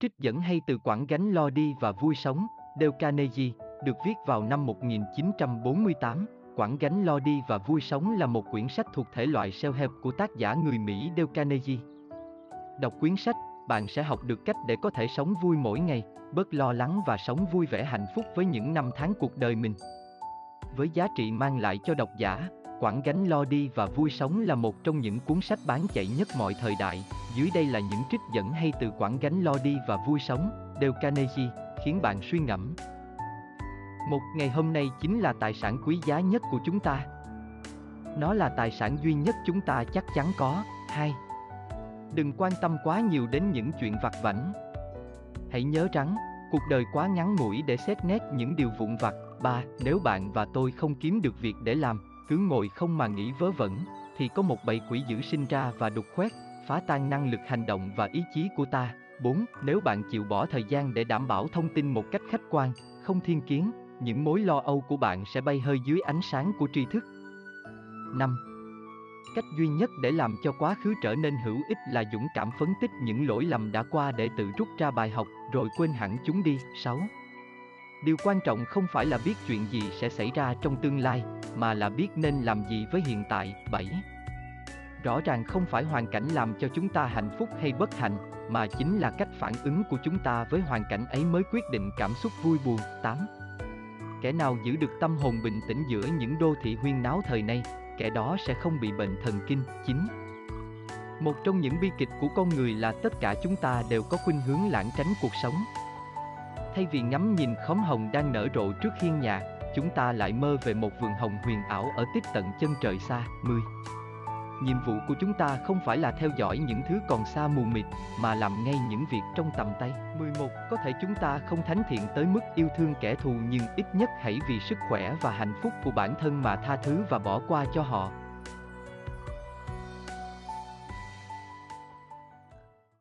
Trích dẫn hay từ quảng gánh lo đi và vui sống, Dale Carnegie, được viết vào năm 1948. Quảng gánh lo đi và vui sống là một quyển sách thuộc thể loại self-help của tác giả người Mỹ Dale Carnegie. Đọc quyển sách, bạn sẽ học được cách để có thể sống vui mỗi ngày, bớt lo lắng và sống vui vẻ hạnh phúc với những năm tháng cuộc đời mình. Với giá trị mang lại cho độc giả, Quảng gánh lo đi và vui sống là một trong những cuốn sách bán chạy nhất mọi thời đại. Dưới đây là những trích dẫn hay từ Quảng gánh lo đi và vui sống, đều Carnegie, khiến bạn suy ngẫm. Một ngày hôm nay chính là tài sản quý giá nhất của chúng ta. Nó là tài sản duy nhất chúng ta chắc chắn có. Hai. Đừng quan tâm quá nhiều đến những chuyện vặt vảnh. Hãy nhớ rằng, cuộc đời quá ngắn ngủi để xét nét những điều vụn vặt. Ba, nếu bạn và tôi không kiếm được việc để làm, cứ ngồi không mà nghĩ vớ vẩn, thì có một bầy quỷ dữ sinh ra và đục khoét, phá tan năng lực hành động và ý chí của ta. 4. Nếu bạn chịu bỏ thời gian để đảm bảo thông tin một cách khách quan, không thiên kiến, những mối lo âu của bạn sẽ bay hơi dưới ánh sáng của tri thức. 5. Cách duy nhất để làm cho quá khứ trở nên hữu ích là dũng cảm phấn tích những lỗi lầm đã qua để tự rút ra bài học rồi quên hẳn chúng đi. 6. Điều quan trọng không phải là biết chuyện gì sẽ xảy ra trong tương lai, mà là biết nên làm gì với hiện tại. 7. Rõ ràng không phải hoàn cảnh làm cho chúng ta hạnh phúc hay bất hạnh, mà chính là cách phản ứng của chúng ta với hoàn cảnh ấy mới quyết định cảm xúc vui buồn. 8. Kẻ nào giữ được tâm hồn bình tĩnh giữa những đô thị huyên náo thời nay, kẻ đó sẽ không bị bệnh thần kinh. 9. Một trong những bi kịch của con người là tất cả chúng ta đều có khuynh hướng lãng tránh cuộc sống. Thay vì ngắm nhìn khóm hồng đang nở rộ trước hiên nhà, chúng ta lại mơ về một vườn hồng huyền ảo ở tít tận chân trời xa. 10. Nhiệm vụ của chúng ta không phải là theo dõi những thứ còn xa mù mịt, mà làm ngay những việc trong tầm tay. 11. Có thể chúng ta không thánh thiện tới mức yêu thương kẻ thù nhưng ít nhất hãy vì sức khỏe và hạnh phúc của bản thân mà tha thứ và bỏ qua cho họ.